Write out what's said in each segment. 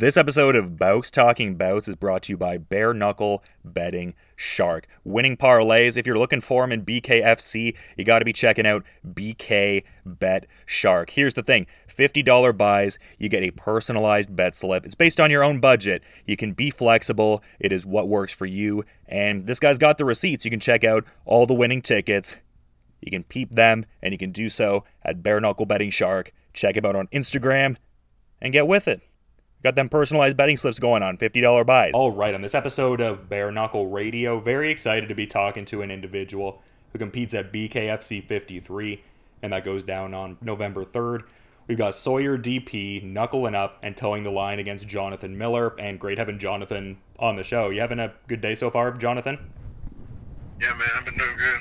This episode of Bouts Talking Bouts is brought to you by Bare Knuckle Betting Shark. Winning parlays, if you're looking for them in BKFC, you got to be checking out BK Bet Shark. Here's the thing $50 buys, you get a personalized bet slip. It's based on your own budget. You can be flexible, it is what works for you. And this guy's got the receipts. You can check out all the winning tickets. You can peep them, and you can do so at Bare Knuckle Betting Shark. Check him out on Instagram and get with it. Got them personalized betting slips going on, $50 buys. All right, on this episode of Bare Knuckle Radio, very excited to be talking to an individual who competes at BKFC 53, and that goes down on November 3rd. We've got Sawyer Depee knuckling up and toeing the line against Jonathan Miller, and great having Jonathan on the show. You having a good day so far, Jonathan? Yeah, man, I've been doing good.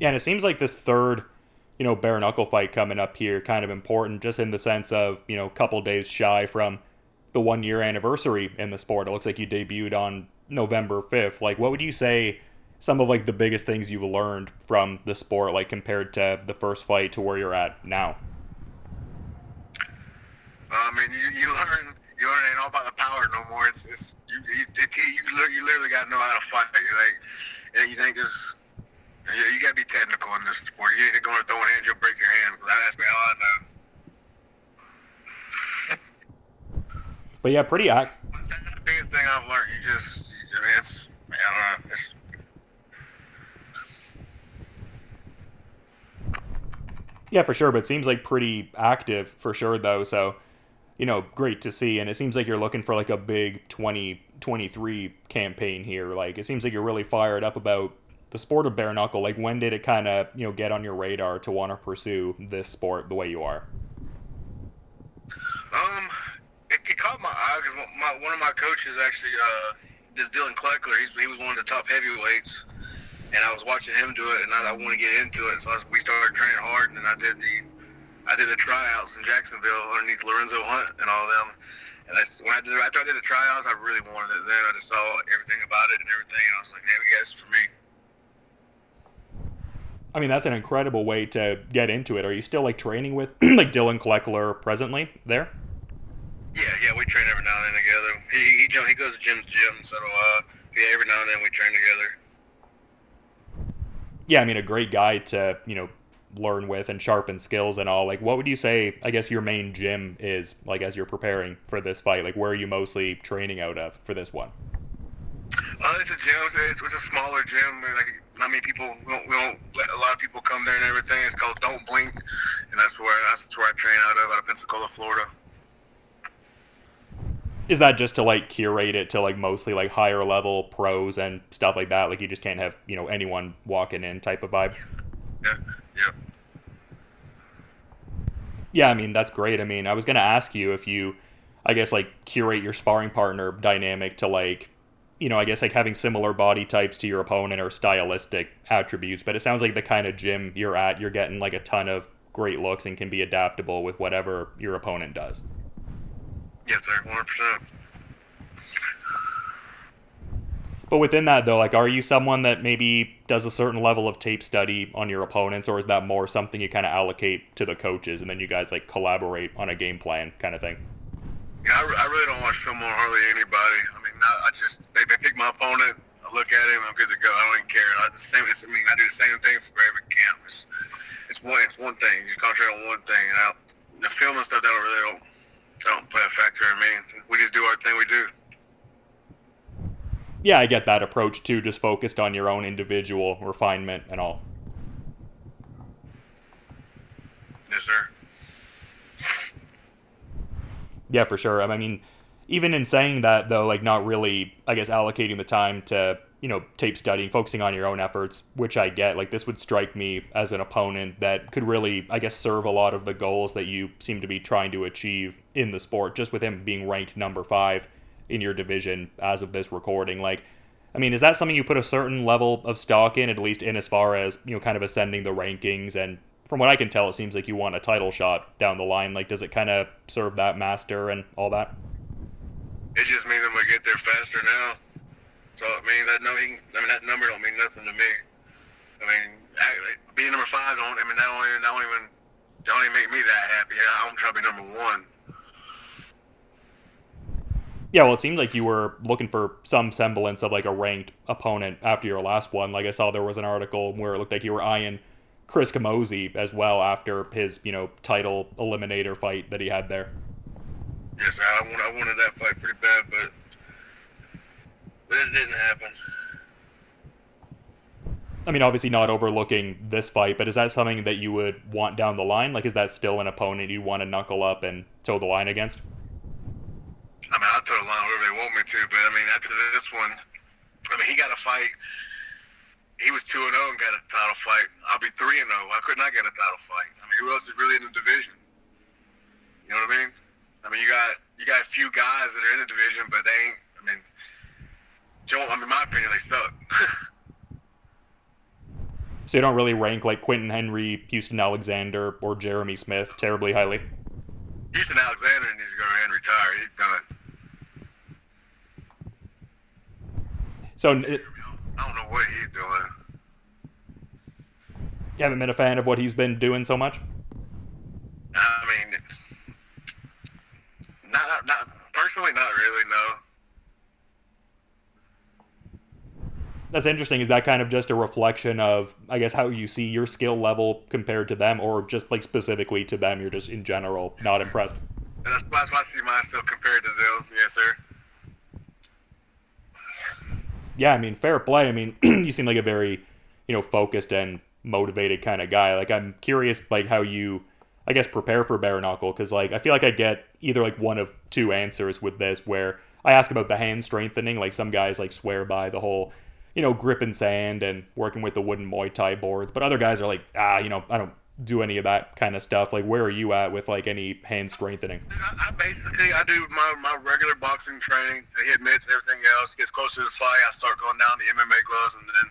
Yeah, and it seems like this third you know, bare knuckle fight coming up here kind of important just in the sense of, you know, couple days shy from the one year anniversary in the sport. It looks like you debuted on November 5th. Like, what would you say some of like the biggest things you've learned from the sport, like compared to the first fight to where you're at now? Uh, I mean, you, you learn you learn ain't all about the power no more. It's, it's you you, it, you, you literally got to know how to fight. Like, you think this yeah, you gotta be technical in this sport. You ain't going to throw hands, you'll break your hand. That's me all I know. but yeah, pretty act. That's the biggest thing I've learned. You just, I mean, it's, I don't know. It's, yeah, for sure. But it seems like pretty active for sure, though. So, you know, great to see. And it seems like you're looking for like a big 2023 campaign here. Like, it seems like you're really fired up about the sport of bare knuckle, like when did it kind of you know get on your radar to want to pursue this sport the way you are? Um, it, it caught my eye because my, one of my coaches actually, uh, this Dillon Cleckler, he was one of the top heavyweights, and I was watching him do it, and I, I want to get into it, so I, we started training hard, and then I did the I did the tryouts in Jacksonville underneath Lorenzo Hunt and all them. And I, when I did, after I did the tryouts, I really wanted it. Then I just saw everything about it and everything. And I was like, yeah, it's for me. I mean, that's an incredible way to get into it. Are you still like training with like Dillon Cleckler presently there? Yeah, yeah, we train every now and then together. He he, he goes to gym to gym, so uh, yeah, every now and then we train together. Yeah, I mean, a great guy to you know learn with and sharpen skills and all. Like, what would you say? I guess your main gym is like as you're preparing for this fight. Like, where are you mostly training out of for this one? Uh, it's a gym. It's, it's a smaller gym. Like not many people. We don't, we don't let a lot of people come there and everything. It's called Don't Blink, and that's where that's where I train out of, out of Pensacola, Florida. Is that just to like curate it to like mostly like higher level pros and stuff like that? Like you just can't have you know anyone walking in type of vibe. Yeah, yeah. Yeah, I mean that's great. I mean, I was gonna ask you if you, I guess like curate your sparring partner dynamic to like you know, I guess like having similar body types to your opponent or stylistic attributes, but it sounds like the kind of gym you're at, you're getting like a ton of great looks and can be adaptable with whatever your opponent does. Yes, sir, 100%. But within that, though, like, are you someone that maybe does a certain level of tape study on your opponents, or is that more something you kind of allocate to the coaches and then you guys like collaborate on a game plan kind of thing? Yeah, I, I really don't watch film on hardly anybody. I mean, I, I just they, they pick my opponent, I look at him, I'm good to go. I don't even care. I, the same. It's, I mean, I do the same thing for every camp. It's, it's one. It's one thing. You concentrate on one thing. And I, the film and stuff, that don't really don't, don't play a factor in me. We just do our thing. We do. Yeah, I get that approach too. Just focused on your own individual refinement and all. Yes, sir. Yeah, for sure. I mean, even in saying that though, like not really, I guess allocating the time to you know tape studying, focusing on your own efforts, which I get. Like this would strike me as an opponent that could really, I guess, serve a lot of the goals that you seem to be trying to achieve in the sport. Just with him being ranked number five in your division as of this recording, like. I mean, is that something you put a certain level of stock in, at least in as far as, you know, kind of ascending the rankings and from what I can tell, it seems like you want a title shot down the line. Like, does it kind of serve that master and all that? It just means I'm gonna get there faster now. So it means that no, he, I mean that number don't mean nothing to me. I mean, being number five don't. I mean that don't even that don't even that don't even make me that happy. I'm trying to be number one. Yeah, well, it seemed like you were looking for some semblance of like a ranked opponent after your last one. Like I saw there was an article where it looked like you were eyeing Chris Camozzi as well after his, you know, title eliminator fight that he had there. Yes, I, wanted, I wanted that fight pretty bad, but it didn't happen. I mean, obviously not overlooking this fight, but is that something that you would want down the line? Like, is that still an opponent you want to knuckle up and toe the line against? I mean, I'll toe the line wherever they want me to, but I mean, after this one, I mean, he got a fight. He was 2 0 and got a title fight. I'll be 3 0. I could not get a title fight. I mean, who else is really in the division? You know what I mean? I mean, you got you got a few guys that are in the division, but they ain't. I mean, Joe. I mean, my opinion, they suck. so you don't really rank like Quentin Henry, Houston Alexander, or Jeremy Smith terribly highly. Houston Alexander needs to go ahead and retire. He's done. So it, I don't know what he's doing. You haven't been a fan of what he's been doing so much. I mean, not, not personally, not really. No. That's interesting. Is that kind of just a reflection of, I guess, how you see your skill level compared to them, or just like specifically to them? You're just in general not impressed. That's, that's why I see myself compared to them. Yes, sir. Yeah, I mean, fair play. I mean, you seem like a very, you know, focused and motivated kind of guy. Like, I'm curious, like, how you I guess prepare for bare knuckle because like I feel like I get either like one of two answers with this where I ask about the hand strengthening like some guys like swear by the whole you know gripping sand and working with the wooden Muay Thai boards but other guys are like ah you know I don't do any of that kind of stuff. Like where are you at with like any hand strengthening? I, I basically I do my, my regular boxing training I hit mitts and everything else. Gets closer to the fight I start going down the MMA gloves and then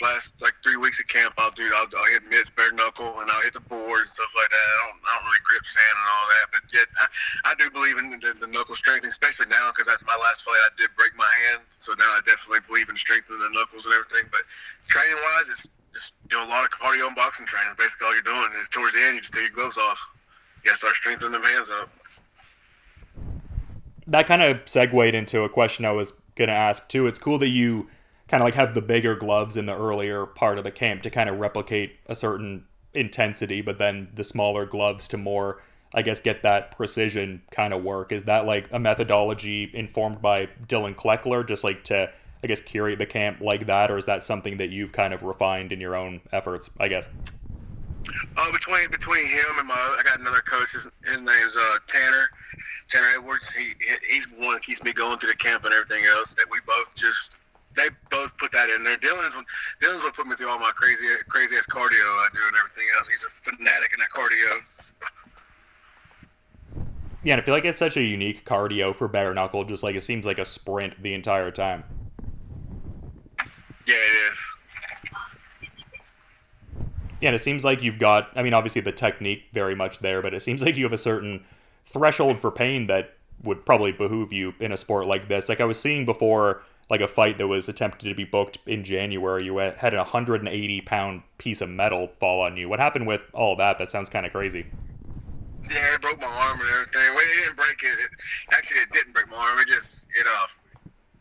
last like three weeks of camp, I'll do I'll, I'll hit mitts, bare knuckle, and I'll hit the board and stuff like that. I don't, I don't really grip sand and all that, but yet I, I do believe in the, the knuckle strengthening, especially now because after my last fight I did break my hand, so now I definitely believe in strengthening the knuckles and everything. But training wise, it's just you know a lot of cardio and boxing training. Basically, all you're doing is towards the end you just take your gloves off. You gotta start strengthening them hands up. That kind of segued into a question I was gonna ask too. It's cool that you kind of like have the bigger gloves in the earlier part of the camp to kind of replicate a certain intensity, but then the smaller gloves to more, I guess, get that precision kind of work. Is that like a methodology informed by Dillon Cleckler, just like to, I guess, curate the camp like that, or is that something that you've kind of refined in your own efforts? I guess. Uh, between between him and my, I got another coach. His, his name's uh, Tanner. Tanner Edwards. He he's the one that keeps me going through the camp and everything else. That we both just they both put that in there. Dillon's Dillon's what put me through all my crazy crazy ass cardio I do and everything else. He's a fanatic in that cardio. Yeah, and I feel like it's such a unique cardio for bare knuckle. Just like it seems like a sprint the entire time. Yeah, it is. Yeah, and it seems like you've got. I mean, obviously the technique very much there, but it seems like you have a certain threshold for pain that would probably behoove you in a sport like this. Like I was seeing before like a fight that was attempted to be booked in January. You had a 180 pound piece of metal fall on you. What happened with all that? That sounds kind of crazy. Yeah, it broke my arm and everything. Well, it didn't break it. it actually, it didn't break my arm. It just, it uh,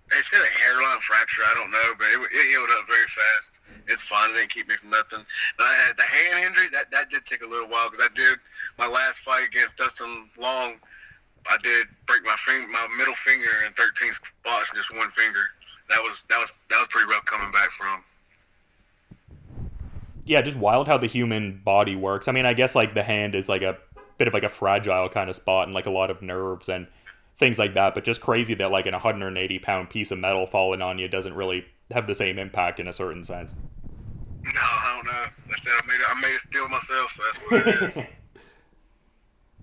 they said a hairline fracture. I don't know, but it, it healed up very fast. It's fine. It didn't keep me from nothing. But I had the hand injury. That that did take a little while because I did my last fight against Dustin Long. I did break my finger, my middle finger in 13 spots, just one finger that was that was that was pretty rough coming back from. Yeah, just wild how the human body works. I mean, I guess like the hand is like a bit of like a fragile kind of spot and like a lot of nerves and things like that. But just crazy that like an 180 pound piece of metal falling on you doesn't really have the same impact in a certain sense. No, I don't know. I said I made it, I made it steal myself, so that's what it is.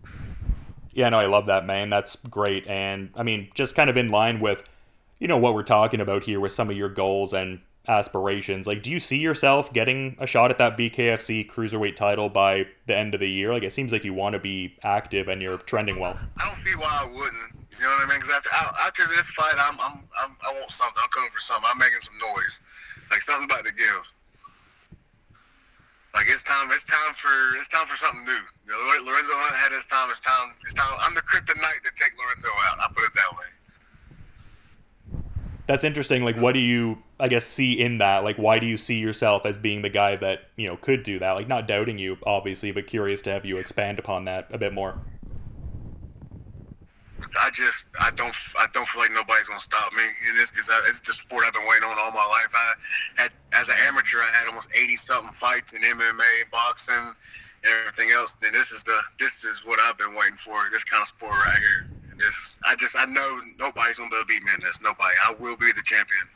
yeah, no, I love that man. That's great, and I mean, just kind of in line with you know what we're talking about here with some of your goals and aspirations. Like, do you see yourself getting a shot at that BKFC cruiserweight title by the end of the year? Like, it seems like you want to be active and you're trending well. I don't see why I wouldn't. You know what I mean? Because after, after this fight, I'm, I'm, I'm, i want something. I'm coming for something. I'm making some noise. Like something about to give. Like it's time. It's time for. It's time for something new. You know, Lorenzo Hunt had his time. It's time. It's time. I'm the kryptonite to take Lorenzo out. I put it that way. That's interesting. Like, what do you, I guess, see in that? Like, why do you see yourself as being the guy that you know could do that? Like, not doubting you, obviously, but curious to have you expand upon that a bit more. I just I don't I don't feel like nobody's gonna stop me in this because it's the sport I've been waiting on all my life. I had as an amateur I had almost eighty something fights in MMA, boxing, and everything else. And this is the this is what I've been waiting for. This kind of sport right here. I just I know nobody's gonna be able to beat me in this. Nobody. I will be the champion.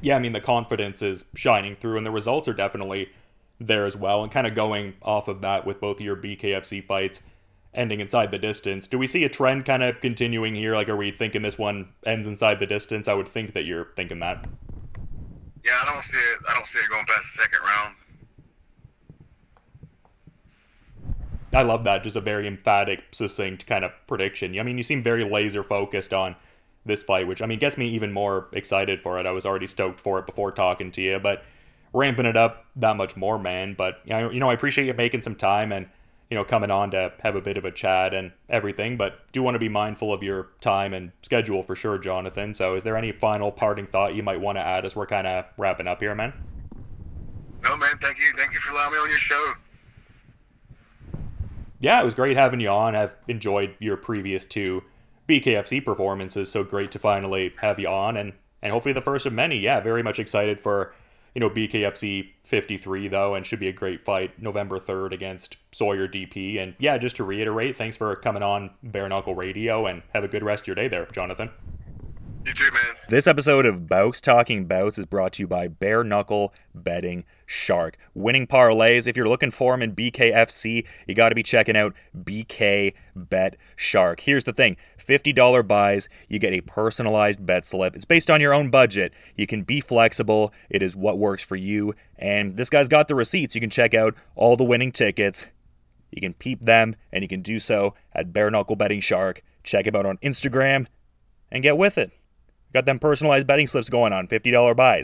Yeah, I mean the confidence is shining through, and the results are definitely there as well. And kind of going off of that with both your BKFC fights ending inside the distance. Do we see a trend kind of continuing here? Like, are we thinking this one ends inside the distance? I would think that you're thinking that. Yeah, I don't see it. I don't see it going past the second round. I love that. Just a very emphatic, succinct kind of prediction. I mean, you seem very laser focused on this fight, which I mean gets me even more excited for it. I was already stoked for it before talking to you, but ramping it up that much more, man. But you know, I appreciate you making some time and you know, coming on to have a bit of a chat and everything, but do want to be mindful of your time and schedule for sure, Jonathan. So, is there any final parting thought you might want to add as we're kind of wrapping up here, man? No, man. Thank you. Thank you for allowing me on your show. Yeah, it was great having you on. I've enjoyed your previous two BKFC performances, so great to finally have you on, and and hopefully the first of many. Yeah, very much excited for you know, BKFC 53, though, and should be a great fight November 3rd against Sawyer Depee. And yeah, just to reiterate, thanks for coming on Bare Knuckle Radio and have a good rest of your day there, Jonathan. You too, man. This episode of Bouts Talking Bouts is brought to you by Bare Knuckle Betting Shark. Winning parlays, if you're looking for them in BKFC, you got to be checking out BK Bet Shark. Here's the thing $50 buys, you get a personalized bet slip. It's based on your own budget. You can be flexible, it is what works for you. And this guy's got the receipts. You can check out all the winning tickets. You can peep them, and you can do so at Bare Knuckle Betting Shark. Check him out on Instagram and get with it. Got them personalized betting slips going on, $50 buys.